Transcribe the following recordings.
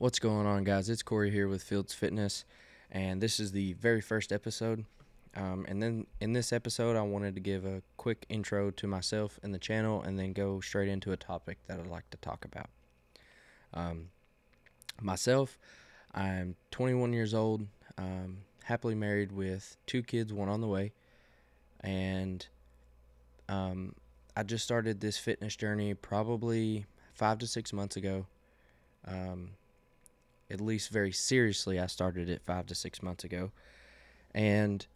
What's going on, guys? It's Corey here with Fields Fitness, and this is the very first episode. Um, and then in this episode, I wanted to give a quick intro to myself and the channel, and then go straight into a topic that I'd like to talk about. Um, myself, I'm 21 years old, um, happily married with two kids, one on the way, and um, I just started this fitness journey probably five to six months ago. Um, at least very seriously, I started it five to six months ago. And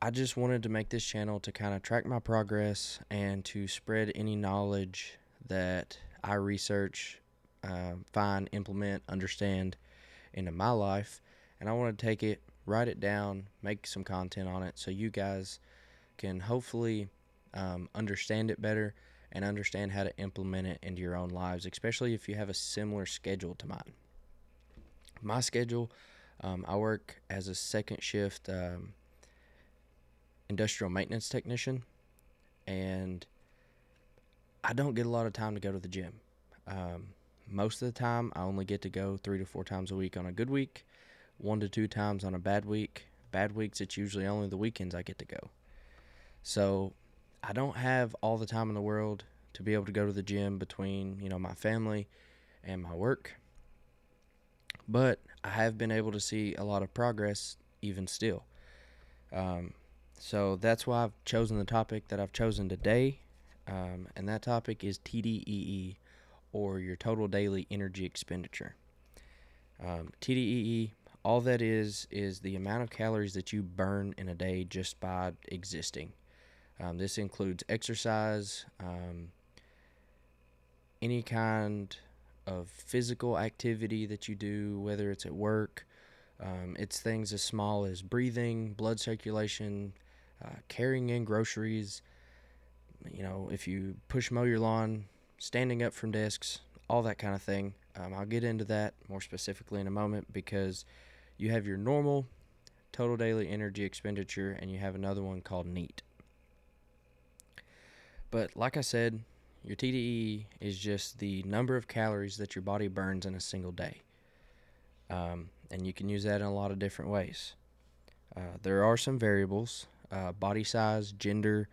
I just wanted to make this channel to kind of track my progress and to spread any knowledge that I research, uh, find, implement, understand into my life. And I want to take it, write it down, make some content on it so you guys can hopefully um, understand it better and understand how to implement it into your own lives, especially if you have a similar schedule to mine my schedule, um, I work as a second shift um, industrial maintenance technician, and I don't get a lot of time to go to the gym. Um, most of the time, I only get to go three to four times a week on a good week, one to two times on a bad week. Bad weeks, it's usually only the weekends I get to go. So I don't have all the time in the world to be able to go to the gym between, you know, my family and my work but I have been able to see a lot of progress even still. Um, so that's why I've chosen the topic that I've chosen today, um, and that topic is TDEE, or your total daily energy expenditure. Um, TDEE, all that is, is the amount of calories that you burn in a day just by existing. Um, this includes exercise, um, any kind of physical activity that you do, whether it's at work. Um, it's things as small as breathing, blood circulation, uh, carrying in groceries. You know, if you push mow your lawn, standing up from desks, all that kind of thing. Um, I'll get into that more specifically in a moment because you have your normal total daily energy expenditure and you have another one called NEAT. But like I said, your TDEE is just the number of calories that your body burns in a single day. Um, and you can use that in a lot of different ways. Uh, there are some variables uh, body size, gender,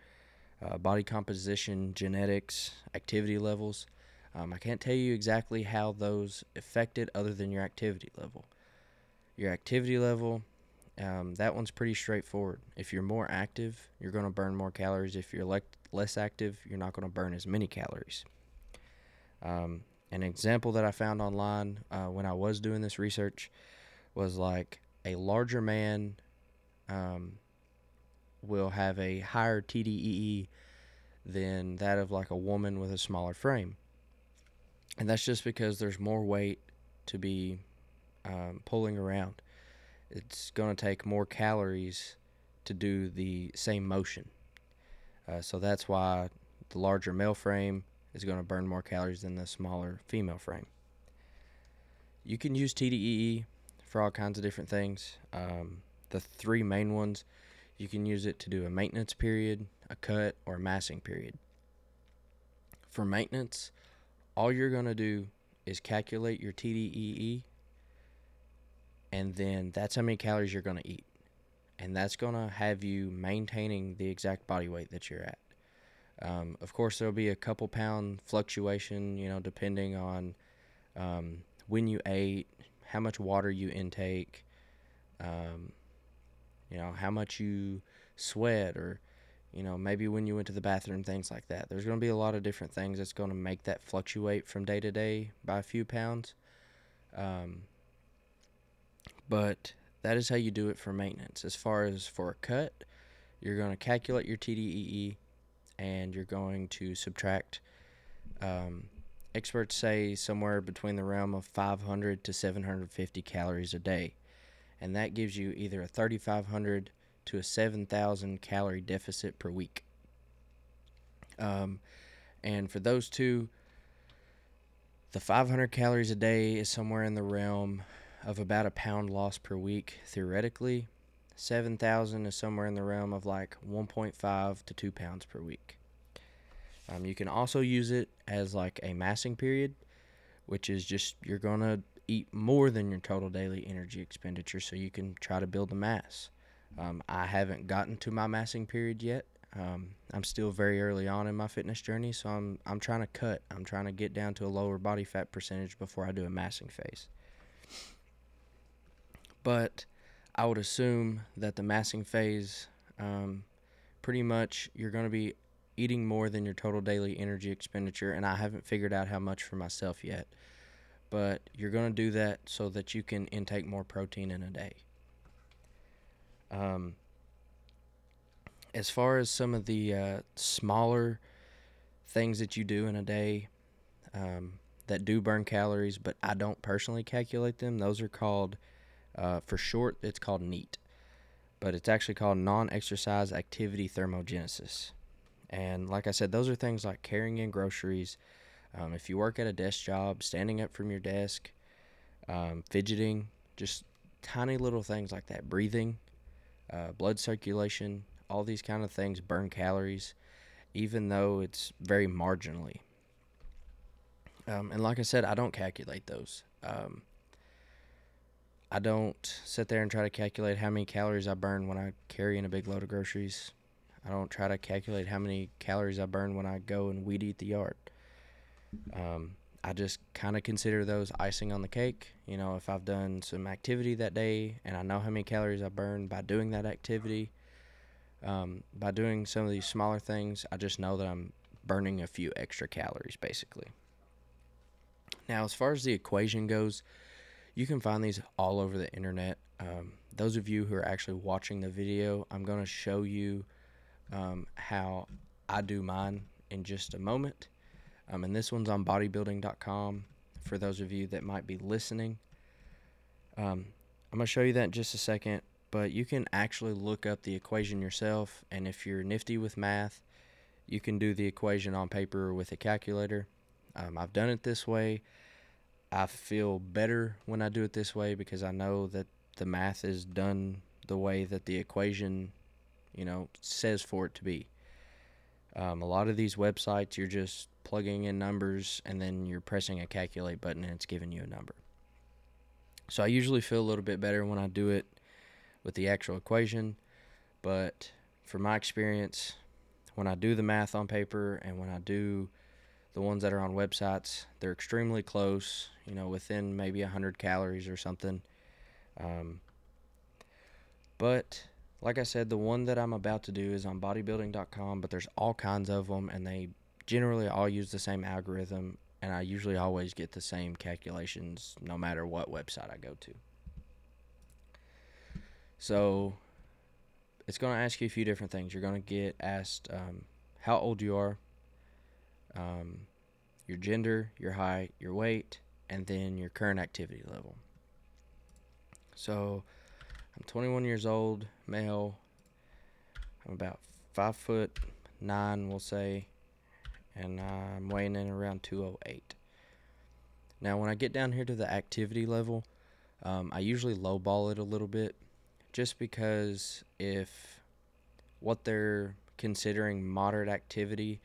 uh, body composition, genetics, activity levels. Um, I can't tell you exactly how those affect it other than your activity level. Your activity level, um, that one's pretty straightforward. If you're more active, you're going to burn more calories. If you're le- less active, you're not going to burn as many calories. Um, an example that I found online uh, when I was doing this research was like a larger man um, will have a higher TDEE than that of like a woman with a smaller frame. And that's just because there's more weight to be um, pulling around it's going to take more calories to do the same motion. Uh, so that's why the larger male frame is going to burn more calories than the smaller female frame. You can use TDEE for all kinds of different things. Um, the three main ones, you can use it to do a maintenance period, a cut, or a massing period. For maintenance, all you're going to do is calculate your TDEE and then that's how many calories you're going to eat. And that's going to have you maintaining the exact body weight that you're at. Um, of course, there'll be a couple pound fluctuation, you know, depending on um, when you ate, how much water you intake, um, you know, how much you sweat, or, you know, maybe when you went to the bathroom, things like that. There's going to be a lot of different things that's going to make that fluctuate from day to day by a few pounds. Um, but that is how you do it for maintenance. As far as for a cut, you're going to calculate your TDEE and you're going to subtract. Um, experts say somewhere between the realm of 500 to 750 calories a day. And that gives you either a 3,500 to a 7,000 calorie deficit per week. Um, and for those two, the 500 calories a day is somewhere in the realm of about a pound loss per week theoretically. 7,000 is somewhere in the realm of like 1.5 to 2 pounds per week. Um, you can also use it as like a massing period, which is just you're going to eat more than your total daily energy expenditure so you can try to build the mass. Um, I haven't gotten to my massing period yet. Um, I'm still very early on in my fitness journey, so I'm I'm trying to cut. I'm trying to get down to a lower body fat percentage before I do a massing phase. But I would assume that the massing phase, um, pretty much, you're going to be eating more than your total daily energy expenditure, and I haven't figured out how much for myself yet. But you're going to do that so that you can intake more protein in a day. Um, as far as some of the uh, smaller things that you do in a day um, that do burn calories, but I don't personally calculate them, those are called, uh, for short, it's called NEAT. But it's actually called non exercise activity thermogenesis. And like I said, those are things like carrying in groceries. Um, if you work at a desk job, standing up from your desk, um, fidgeting, just tiny little things like that, breathing, uh, blood circulation, all these kind of things burn calories, even though it's very marginally. Um, and like I said, I don't calculate those. Um, I don't sit there and try to calculate how many calories I burn when I carry in a big load of groceries. I don't try to calculate how many calories I burn when I go and weed eat the yard. Um, I just kind of consider those icing on the cake. You know, if I've done some activity that day and I know how many calories I burn by doing that activity, um, by doing some of these smaller things, I just know that I'm burning a few extra calories basically. Now, as far as the equation goes, you can find these all over the internet. Um, those of you who are actually watching the video, I'm going to show you um, how I do mine in just a moment. Um, and this one's on bodybuilding.com for those of you that might be listening. Um, I'm going to show you that in just a second, but you can actually look up the equation yourself. And if you're nifty with math, you can do the equation on paper with a calculator. Um, I've done it this way. I feel better when I do it this way because I know that the math is done the way that the equation, you know, says for it to be. Um, a lot of these websites, you're just plugging in numbers and then you're pressing a calculate button and it's giving you a number. So I usually feel a little bit better when I do it with the actual equation, but from my experience, when I do the math on paper and when I do the ones that are on websites, they're extremely close, you know, within maybe 100 calories or something. Um, but like I said, the one that I'm about to do is on bodybuilding.com, but there's all kinds of them, and they generally all use the same algorithm, and I usually always get the same calculations no matter what website I go to. So it's going to ask you a few different things. You're going to get asked um, how old you are, um, your gender, your height, your weight, and then your current activity level. So I'm 21 years old, male. I'm about five foot nine, we'll say, and I'm weighing in around 208. Now, when I get down here to the activity level, um, I usually lowball it a little bit, just because if what they're considering moderate activity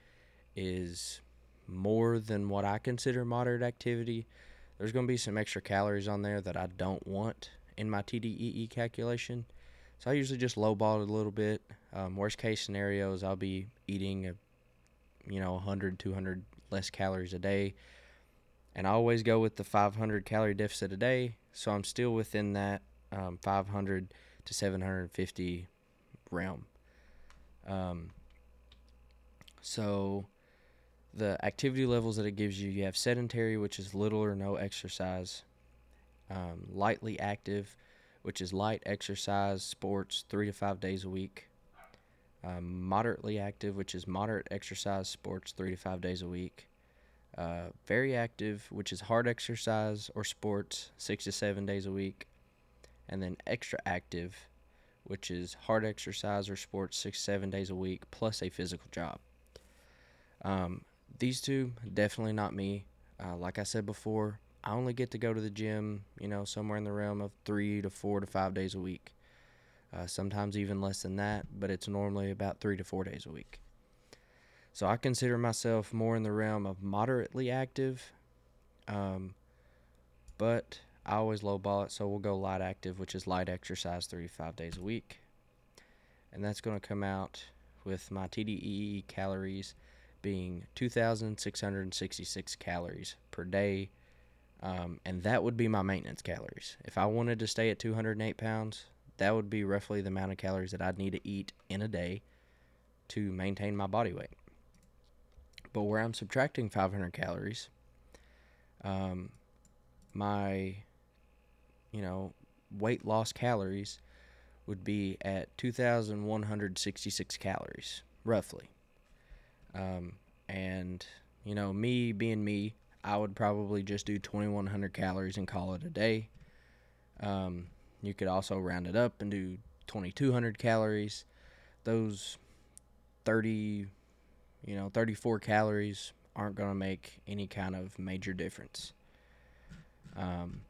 is more than what I consider moderate activity, there's going to be some extra calories on there that I don't want in my TDEE calculation. So I usually just lowball it a little bit. Um, worst case scenarios, I'll be eating, a, you know, 100, 200 less calories a day. And I always go with the 500 calorie deficit a day. So I'm still within that um, 500 to 750 realm. Um, so the activity levels that it gives you you have sedentary which is little or no exercise um, lightly active which is light exercise sports three to five days a week um, moderately active which is moderate exercise sports three to five days a week uh, very active which is hard exercise or sports six to seven days a week and then extra active which is hard exercise or sports six seven days a week plus a physical job. Um, these two, definitely not me. Uh, like I said before, I only get to go to the gym, you know, somewhere in the realm of three to four to five days a week. Uh, sometimes even less than that, but it's normally about three to four days a week. So I consider myself more in the realm of moderately active, um, but I always lowball it, so we'll go light active, which is light exercise three to five days a week. And that's going to come out with my TDEE calories being 2,666 calories per day. Um, and that would be my maintenance calories. If I wanted to stay at 208 pounds, that would be roughly the amount of calories that I'd need to eat in a day to maintain my body weight. But where I'm subtracting 500 calories, um, my, you know, weight loss calories would be at 2,166 calories, roughly. Um, and, you know, me being me, I would probably just do 2,100 calories and call it a day. Um, you could also round it up and do 2,200 calories. Those 30, you know, 34 calories aren't going to make any kind of major difference. Um,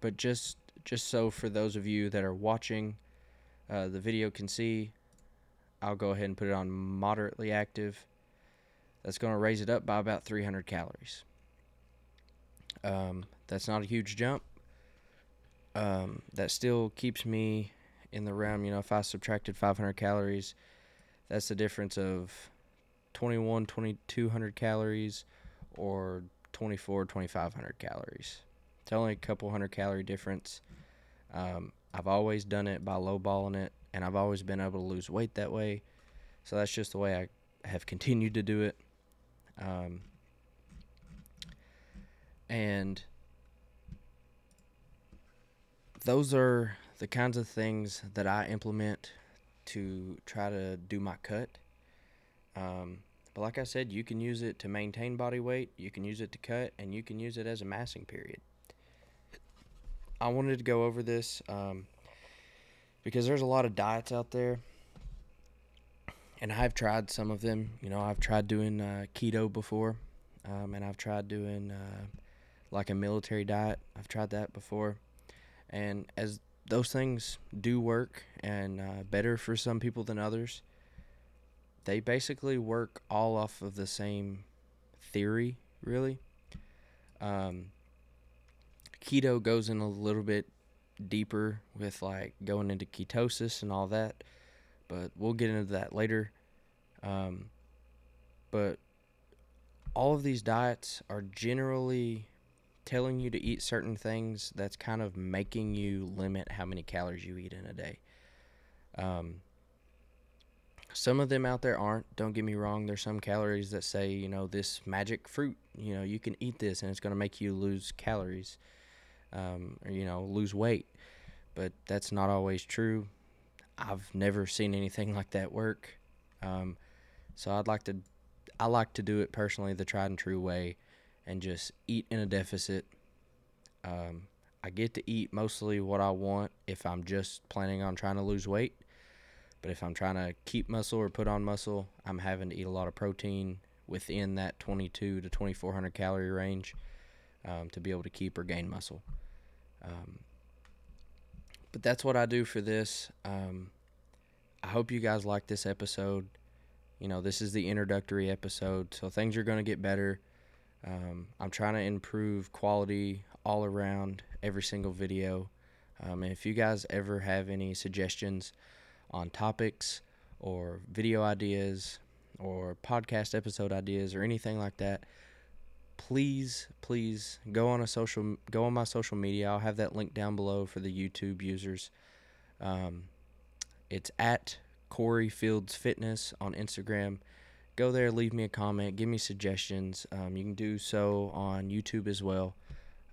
but just just so for those of you that are watching uh, the video can see, I'll go ahead and put it on moderately active. That's going to raise it up by about 300 calories. Um, that's not a huge jump. Um, that still keeps me in the realm. You know, if I subtracted 500 calories, that's the difference of 21, 2200 calories or 24, 2500 calories. It's only a couple hundred calorie difference. Um, I've always done it by lowballing it, and I've always been able to lose weight that way. So that's just the way I have continued to do it. Um, and those are the kinds of things that I implement to try to do my cut. Um, but like I said, you can use it to maintain body weight, you can use it to cut, and you can use it as a massing period. I wanted to go over this um, because there's a lot of diets out there, and I've tried some of them. You know, I've tried doing uh, keto before, um, and I've tried doing uh, like a military diet. I've tried that before, and as those things do work and uh, better for some people than others, they basically work all off of the same theory, really. Um, keto goes in a little bit deeper with like going into ketosis and all that, but we'll get into that later. Um, but all of these diets are generally telling you to eat certain things that's kind of making you limit how many calories you eat in a day. Um, some of them out there aren't. Don't get me wrong. There's some calories that say, you know, this magic fruit, you know, you can eat this and it's going to make you lose calories um, or, you know, lose weight. But that's not always true. I've never seen anything like that work. Um, so I'd like to, I like to do it personally the tried and true way and just eat in a deficit. Um, I get to eat mostly what I want if I'm just planning on trying to lose weight. But if I'm trying to keep muscle or put on muscle, I'm having to eat a lot of protein within that 22 to 2400 calorie range um, to be able to keep or gain muscle. Um, but that's what I do for this. Um, I hope you guys like this episode. You know, this is the introductory episode, so things are going to get better. Um, I'm trying to improve quality all around every single video. Um, and if you guys ever have any suggestions on topics or video ideas or podcast episode ideas or anything like that, please, please go on a social, go on my social media. I'll have that link down below for the YouTube users. Um, it's at Corey Fields Fitness on Instagram go there, leave me a comment, give me suggestions. Um, you can do so on YouTube as well.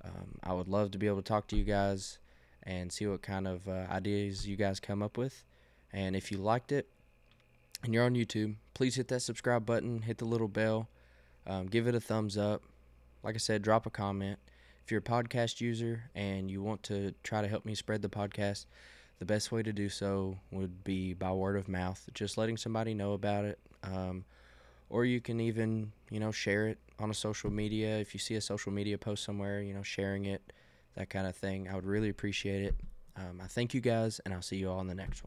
Um, I would love to be able to talk to you guys and see what kind of uh, ideas you guys come up with. And if you liked it and you're on YouTube, please hit that subscribe button, hit the little bell, um, give it a thumbs up. Like I said, drop a comment. If you're a podcast user and you want to try to help me spread the podcast, the best way to do so would be by word of mouth, just letting somebody know about it. Um, or you can even you know share it on a social media if you see a social media post somewhere you know sharing it that kind of thing i would really appreciate it um, i thank you guys and i'll see you all in the next one